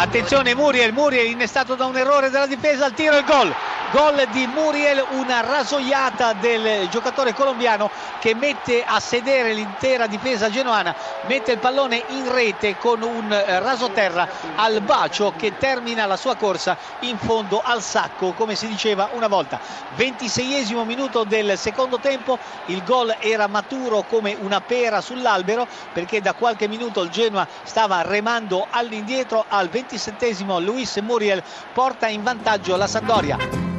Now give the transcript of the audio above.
Attenzione Muriel, Muriel innestato da un errore della difesa, il tiro e gol. Gol di Muriel, una rasoiata del giocatore colombiano che mette a sedere l'intera difesa genoana, mette il pallone in rete con un eh, rasoterra al bacio che termina la sua corsa in fondo al sacco, come si diceva una volta. 26esimo minuto del secondo tempo, il gol era maturo come una pera sull'albero perché da qualche minuto il Genoa stava remando all'indietro al 27esimo Luis Muriel porta in vantaggio la Sandoria.